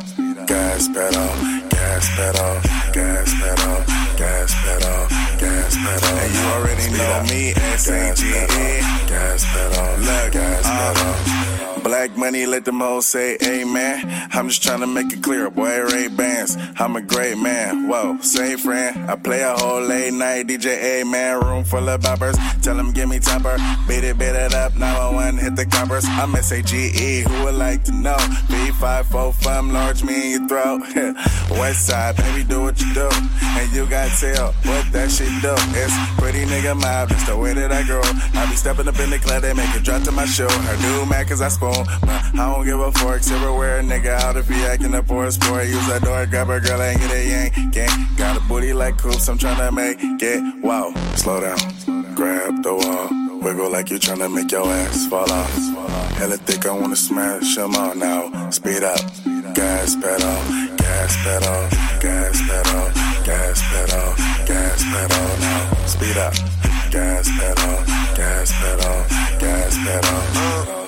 gas pedal, gas pedal, gas pedal, gas pedal, gas pedal. And you already know me, Gas S-A-G-E. pedal, Gas pedal, Look, gas uh, pedal. Black money, let them hoes say amen. I'm just trying to make it clear, boy, Ray Bans. I'm a great man. Whoa, same friend. I play a whole late night DJ, a man, room full of boppers. Tell them give me topper. Beat it, beat it up. 911, hit the coppers. I'm S-A-G-E, who would like to know? B545, fun, large me in your throat. West side, baby, do what you do. And you got tell what that shit do. It's pretty nigga mob, that's the way that I grow. I be stepping up in the club, they make it drop to my show. I do mad cause I spoon, I don't give a fork. Silverware, nigga, out if he acting up for a sport. Use that door, grab a girl and get a yank. Gang, got a booty like coops, I'm trying to make it. Wow, Slow down, grab the wall, wiggle like you're trying to make your ass fall off. Hella thick, I wanna smash smash 'em all now. Speed up, gas pedal, gas pedal, gas pedal, gas pedal, gas pedal now. Speed up, gas pedal, gas pedal, gas pedal.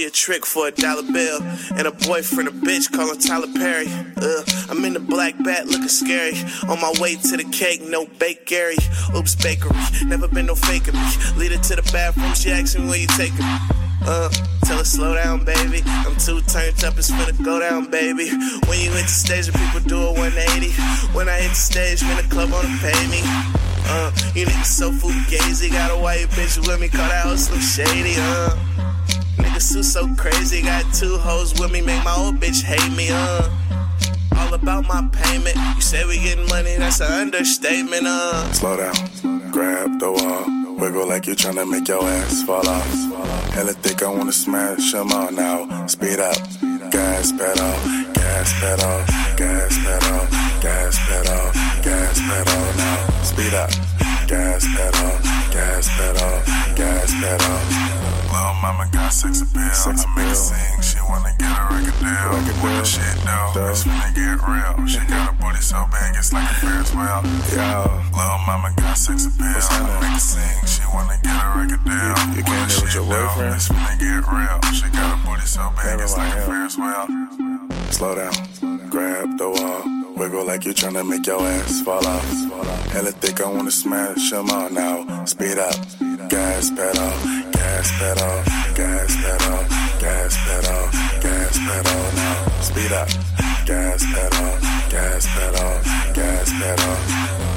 She a trick for a dollar bill. And a boyfriend, a bitch, call him Tyler Perry. Uh, I'm in the black bat looking scary. On my way to the cake, no bakery. Oops, bakery. Never been no me. Lead her to the bathroom, she asks me where you taking me. Uh, tell her slow down, baby. I'm too turned up, it's finna go down, baby. When you hit the stage, the people do a 180. When I hit the stage, man, the club wanna pay me. Uh, you niggas so fugazi. Got a white bitch with me, call that hoe Slim Shady, uh. So crazy, got two hoes with me, make my old bitch hate me, uh. All about my payment. You say we getting money, that's an understatement, uh. Slow down, grab the wall, wiggle like you're tryna make your ass fall off. Hella thick, I wanna smash smash 'em all now. Speed up, gas pedal, gas pedal, gas pedal, gas pedal, gas pedal now. Speed up, gas pedal, gas pedal, gas pedal. Little mama got sex appeal, sex I make her sing. She wanna get a record deal. What the shit though? It's finna get real. She got a booty so big, it's like a Ferris wheel. Yo, little mama got sex appeal. I make her sing. She wanna get a record deal. You can't live with your boyfriend. It's finna get real. She got a booty so big, it's like a Ferris wheel. Slow down, grab the wall. Wiggle like you're tryna make your ass fall off. Hella thick, I wanna smash smash 'em all now. Speed up, gas pedal, gas pedal, gas pedal, gas pedal, gas pedal now. Speed up, gas pedal, gas pedal, gas pedal.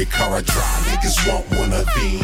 Every car I drive, niggas want one of them.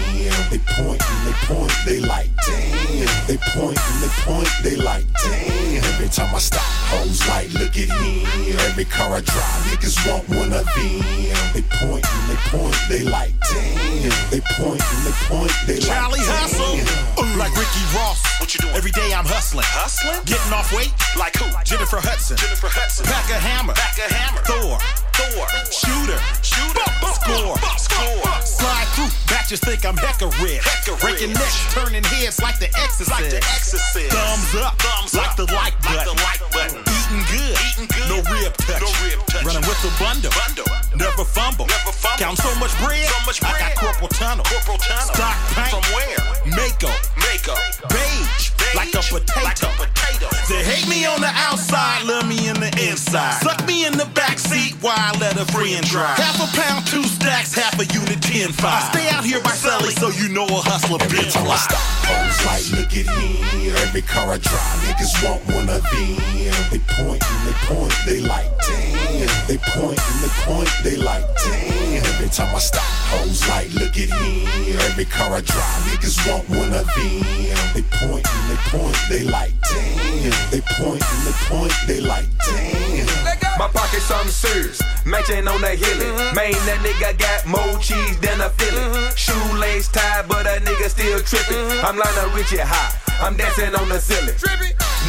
They point and they point, they like, damn. They point and they point, they like, damn. Every time I stop, hoes like, look at him. Every car I drive, niggas want one of them. They point and they point, they like, damn. They point and they point, they like, Charlie Hustle, oh, like Ricky Ross. What you doing? Every day I'm hustling. Hustling? Getting off weight? Like who? Jennifer Hudson. Jennifer Hudson. Pack a hammer. Pack a hammer. Thor. Thor. Shooter. Shooter. Score. Score. Slide through. Batches think I'm hecka rich. Hecka Breaking necks, turning heads like the exorcist. Like the Exorcist. Thumbs up. Thumbs like up. the like Like button. the like button. Eating good. Eating good. No rib touch. No rib touch. Running with the bundle. Bundle. Never fumble. Never fumble. Count so much bread. So much I got bread. corporal tunnel. Corporal tunnel. Stock paint. From where? Mako. Makeup. Beige. Like a potato. Like a potato. They hate me on the outside, love me in the inside. Suck me in the back seat while I let a friend drive. Half a pound, two stacks, half a unit, ten five. I stay out here by selling, so you know a hustler time I stop, hoes like, look at him. Every car I drive, niggas want one of them. They point and they point, they like, damn. They point and they point, they like, damn. Every time I stop, hoes like, look at him. Every car I drive, niggas want one of them. They point and they point, they like, damn. They point and they point, they like, damn. My pocket something serious. Matching on the hilly. Man, that nigga got more cheese than a Philly. Mm-hmm. Shoelace tied, but a nigga still tripping. Mm-hmm. I'm like a Richie high. I'm dancing on the ceiling.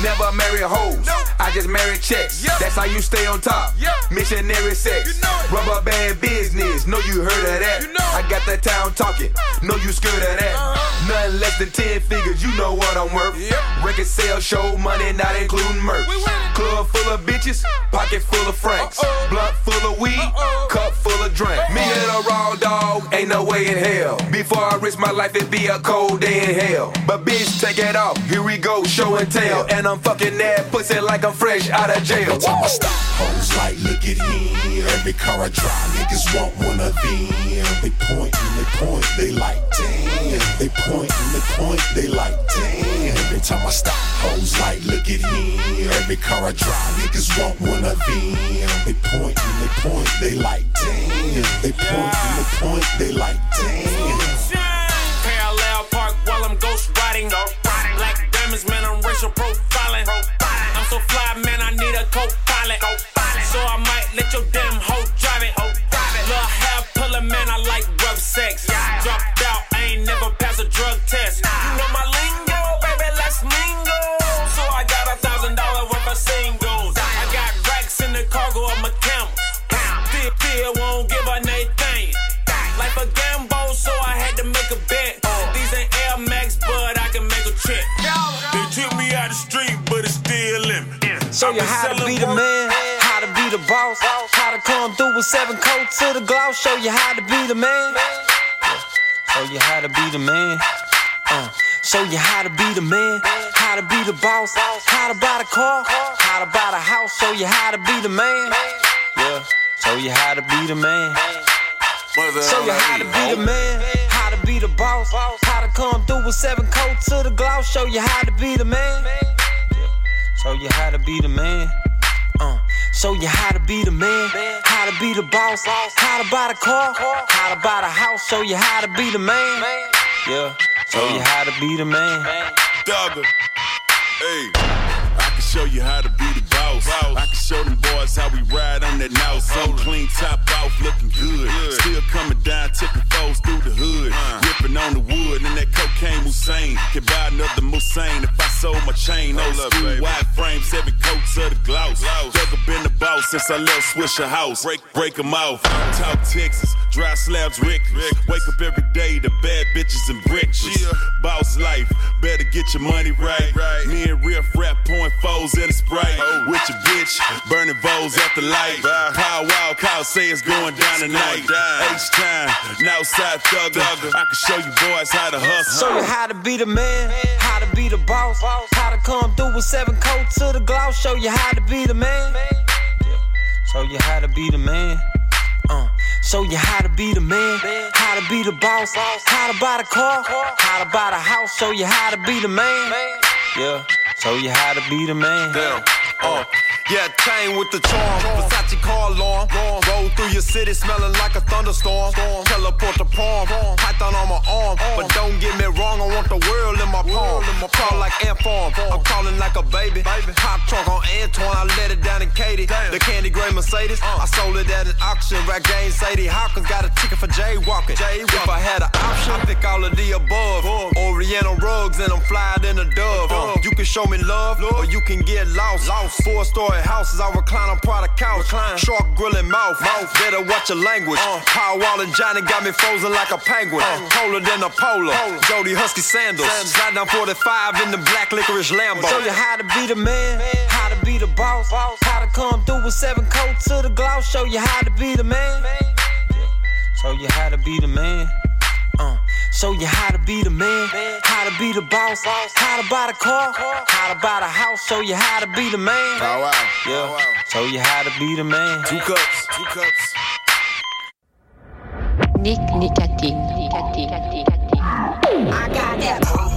Never marry hoes. I just marry checks. That's how you stay on top. Missionary sex. Rubber band business. Know you heard of that. I got the town talking. Know you scared of that. Nothing less than 10 figures. You know what I'm worth. Record sales show money, not including merch. Club full of bitches. Pocket full of francs. Blunt full of weed. Cup full of drink. Me and a raw dog. Ain't no way in hell. Before I risk my life, it'd be a cold day in hell. But bitch, take it off. Here we go, show and tell. And I'm fucking that pussy like I'm fresh out of jail. Every time I stop, hoes like, look at him. Every car I drive, niggas want one of them. They point and they point, they like, damn. They point and they point, they like, damn. Every time I stop, hoes like, look at him. Every car I drive, niggas want one of them. They point and they point, they like, damn. They point and they point, they like, damn. Parallel park while I'm ghost riding. Black diamonds, man, I'm racial profiling. I'm so fly, man, I need a co-pilot. So I might let your damn hoe drive it. Little hair pulling, man, I like rough sex. Dropped out, I ain't never passed a drug test. You know my lingo, baby, let's mingle. So I got a thousand dollar worth of singles. I got racks in the cargo of my camel. Still, won't give a Nathan. Like a gamble, so I had to make a bet. Show you how to be the man, how to be the boss, how to come through with seven coats to the gloss. Show you how to be the man. Show you how to be the man. Uh, show you how to be the man, how to be the boss, how to buy the car, how to buy the house. Show you how to be the man. Yeah. Show you how to be the man. Show you how to be the man, how to be the boss, how to come through with seven coats to the gloss. Show you how to be the man. Show you how to be the man. Uh, show you how to be the man, how to be the boss, how to buy the car, how to buy the house. Show you how to be the man. Yeah. Show you how to be the man. Dogger. Hey. I can show you how to be the boss. I can show them boys how we ride on that now. So clean top off, looking good. Still coming down, tipping foes through the hood. Ripping on the wood, and that cocaine Hussein. Can buy another Hussein if I sold my chain. Old school, since I left Swisher House. Break, break them off. Talk Texas, dry slabs reckless. Wake up every day to bad bitches and breakfast. Boss life, better get your money right. right. Me and Riff Raff pouring foes in a Sprite. Oh. With your bitch, burning voles at the light. Power wild cow say it's going down tonight. H time, Northside thugger. I can show you boys how to hustle. Show you how to be the man, how to be the boss, how to come through with seven coats to the gloss. Show you how to be the man. Show you how to be the man. Uh, show you how to be the man, how to be the boss, how to buy the car, how to buy the house. Show you how to be the man. Yeah. Show you how to be the man. Damn. Uh, yeah, chain with the charm. Versace car alarm. Roll through your city smelling like a thunderstorm. Teleport to palm, python on my arm. But don't get me wrong, I want the world in my palm. Crawl like ant farm, I'm crawling like a baby. Hot trunk on Antoine, I let it down in Katy. The candy gray Mercedes, I sold it at an auction. Rap game Sadie Hawkins got a ticket for jaywalking. If I had an option, I pick all of the above. Oriental rugs and I'm flying in a dove. You can show me love, or you can get lost. Four story houses, I recline on product couch. Shark grilling mouth. mouth. Better watch your language. Uh. Paul Wall and Johnny got me frozen like a penguin. Uh. Polar than a polar. Jody Husky sandals. Slide down 45 in the black licorice Lambo. Show you how to be the man, how to be the boss, how to come through with seven coats to the gloss. Show you how to be the man. Show you how to be the man. Uh, show you how to be the man, how to be the boss, how to buy the car, how to buy the house. Show you how to be the man. Oh, wow. Yeah. Show you how to be the man. Two cups. Two cups. Nick Nicotine. Nicotine. Nicotine. I got that.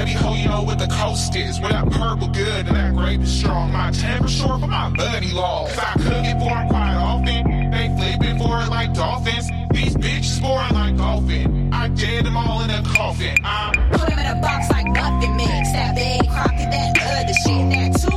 Little Ho, you know what the coast is. When that purple good and that grape is strong. My temper short, but my money long. Cause I cook it for 'em quite often. They flipping for it like dolphins. These bitches scoring like dolphin. I dead them all in a coffin. I'm put them in a box like muffin mix. That big crockett, that other shit. That too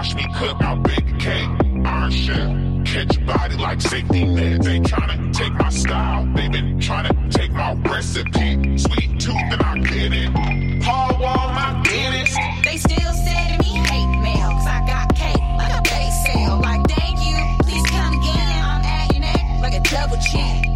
watch me cook out big cake. Iron chef. Catch your body like safety net. They tryna take my style. They been tryna take my recipe. Sweet tooth and I get it. Paul Wall, my Guinness. They still sending me hate mail, cause I got cake like a bake sale. Like, thank you, please come again. I'm adding it like a double chin.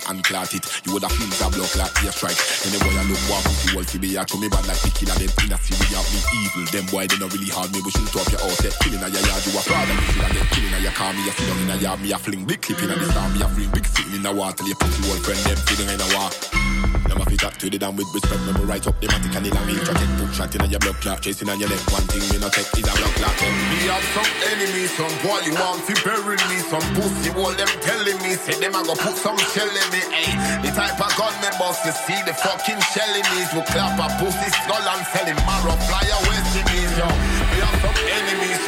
Me and clot it. You woulda feel a block like ear strike. Any boy I look war, pussy wall to be a to me bad like the killer. Them in a city out me evil. Them boy they no really hard me, we shoot up your outset. Killing a your yard, you a and you shoulda get killing a your car. Me a sit down in a yard, me a fling big clip in a the star. Me a fling big sitting in a water. You pussy wall friend them feeding in a war. Up to the down with respect. Me right up the matic and the long intro. Take book shot in a your blood clot, chasing on your neck. One thing me no take is a blood clot. Me have some enemies, some boy you want to bury me, some pussy all them telling me, say them a go put some shell in me, ayy. The type of gun me bust, you see the fucking shell in me, will clap a pussy skull and sell him marrow, fly away to me, yo. Me have some enemies,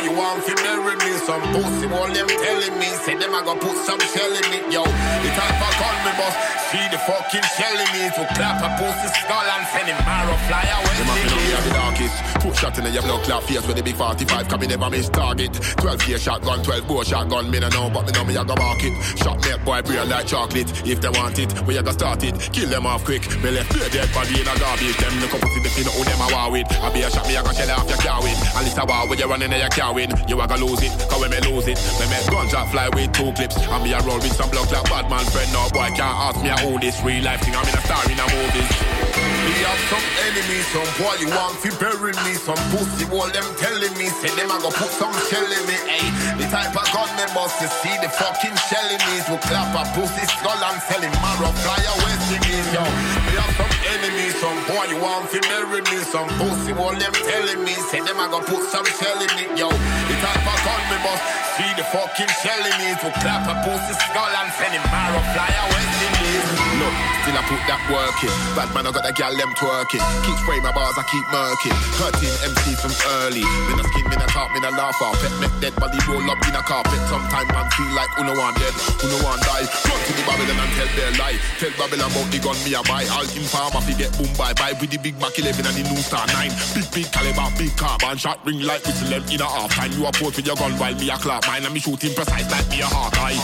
boy you want to bury me, some pussy all them telling me, say them a go put some shell in me, yo. The type of gun me boss, see the fucking shell in me, will clap a pussy skull and sell him marrow, fly away Them to me a the darkest. Two shot in your blood clot face with the big 45, come me never miss target. 12 year shotgun, 12 bow shotgun, me no know, but me know me a go mark it. Shot me boy brain like chocolate. If they want it, we a go start it. Kill them off quick. Me left their dead body in a garbage. Them look up to the fin who them a war with. I be a shot me a go shell off your car with. And this a war when you're running and you win. You are gonna lose it, cause when me lose it, me gunshot fly with two clips. And me a roll with some blood like bad man friend. No boy can't ask me how this real life thing. I'm in a star in a movies. Me have some enemies, some boy you want to bury me, some pussy all them telling me, say them I go put some shell in me, ayy. The type of gun me bust, you see the fucking shelling me, will clap a pussy skull and sell him marrow, fly away singing, yo. Me have some enemies, some boy you want to bury me, some pussy all them telling me, say them I go put some shell in me, yo. The type of gun me bust, see the fucking shelling me, will clap a pussy skull and sell him marrow, fly away singing. Look, still I put that work in. Bad man, I got that gal them twerking. Keep spraying my bars, I keep murking. Hurting MCs from early. Me no skin, me no talk, me no laugh off. Pet make dead body roll up in a carpet. Sometime man feel like who no one dead, who no one die. Run to the Babylon and tell their lie. Tell Babylon about the gun me a buy. All in farm fi get boom bye bye with the big Mac 11 and the new star 9. Big big caliber, big carbon shot ring like whistle them in a half time. You a pose with your gun while me a clap mine and me shooting precise like me a hawk eye.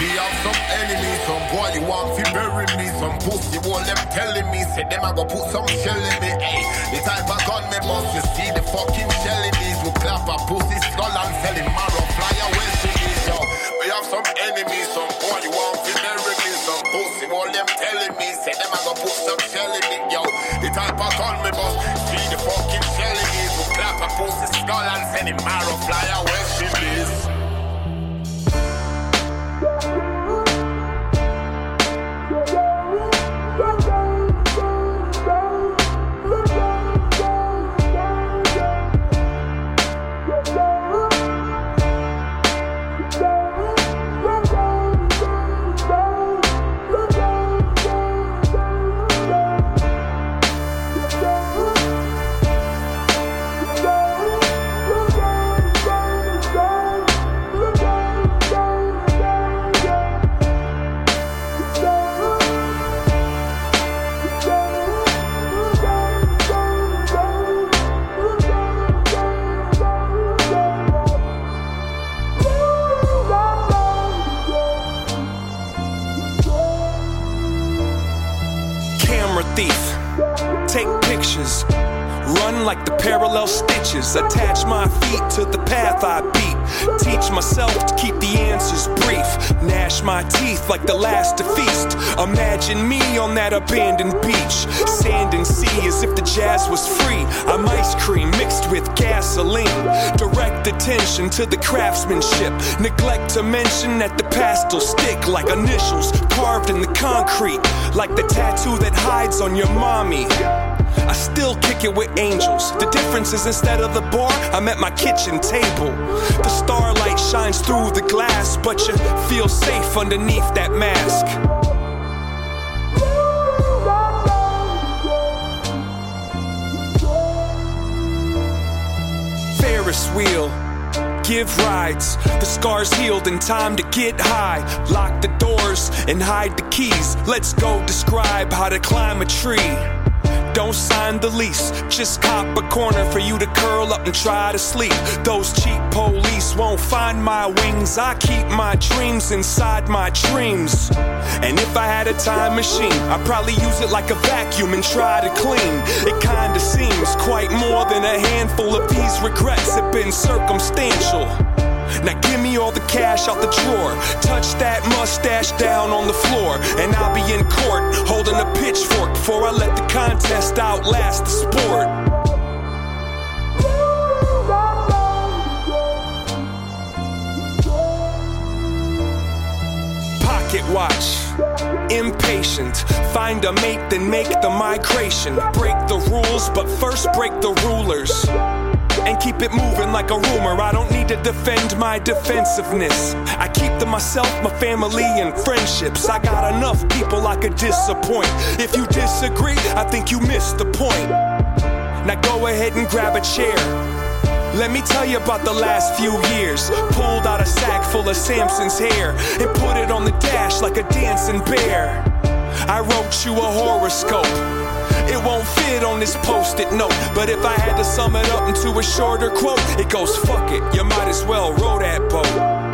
Me have some enemies, some boy you want to bury me, some pussy all them telling me, say them I go put some shell in me, ayy. The type of gun me bust, you see the fucking shell in these, will clap a pussy say them I go put some shell in me, yo. The type of gun me bust, see the fucking in these, will clap a pussy skull and send him marrow, fly away to the path I beat. Teach myself to keep the answers brief. Gnash my teeth like the last to feast. Imagine me on that abandoned beach. Sand and sea as if the jazz was free. I'm ice cream mixed with gasoline. Direct attention to the craftsmanship. Neglect to mention that the pastel stick like initials carved in the concrete. Like the tattoo that hides on your mommy. I still kick it with angels. The difference is instead of the bar, I'm at my kitchen table. The starlight shines through the glass, but you feel safe underneath that mask. Ferris wheel. Give rides, the scars healed in time to get high. Lock the doors and hide the keys. Let's go describe how to climb a tree. Don't sign the lease, just cop a corner for you to curl up and try to sleep. Those cheap police won't find my wings. I keep my dreams inside my dreams. And if I had a time machine, I'd probably use it like a vacuum and try to clean. It kinda seems quite more than a handful of these regrets have been circumstantial. Now give me all the cash out the drawer. Touch that mustache down on the floor. And I'll be in court holding a pitchfork before I let the contest outlast the sport. Pocket watch. Impatient, find a mate, then make the migration. Break the rules, but first break the rulers and keep it moving like a rumor. I don't need to defend my defensiveness. I keep to myself, my family, and friendships. I got enough people I could disappoint. If you disagree, I think you missed the point. Now go ahead and grab a chair. Let me tell you about the last few years. Pulled out a sack full of Samson's hair and put it on the dash like a dancing bear. I wrote you a horoscope. It won't fit on this post-it note, but if I had to sum it up into a shorter quote, it goes fuck it. You might as well row that boat.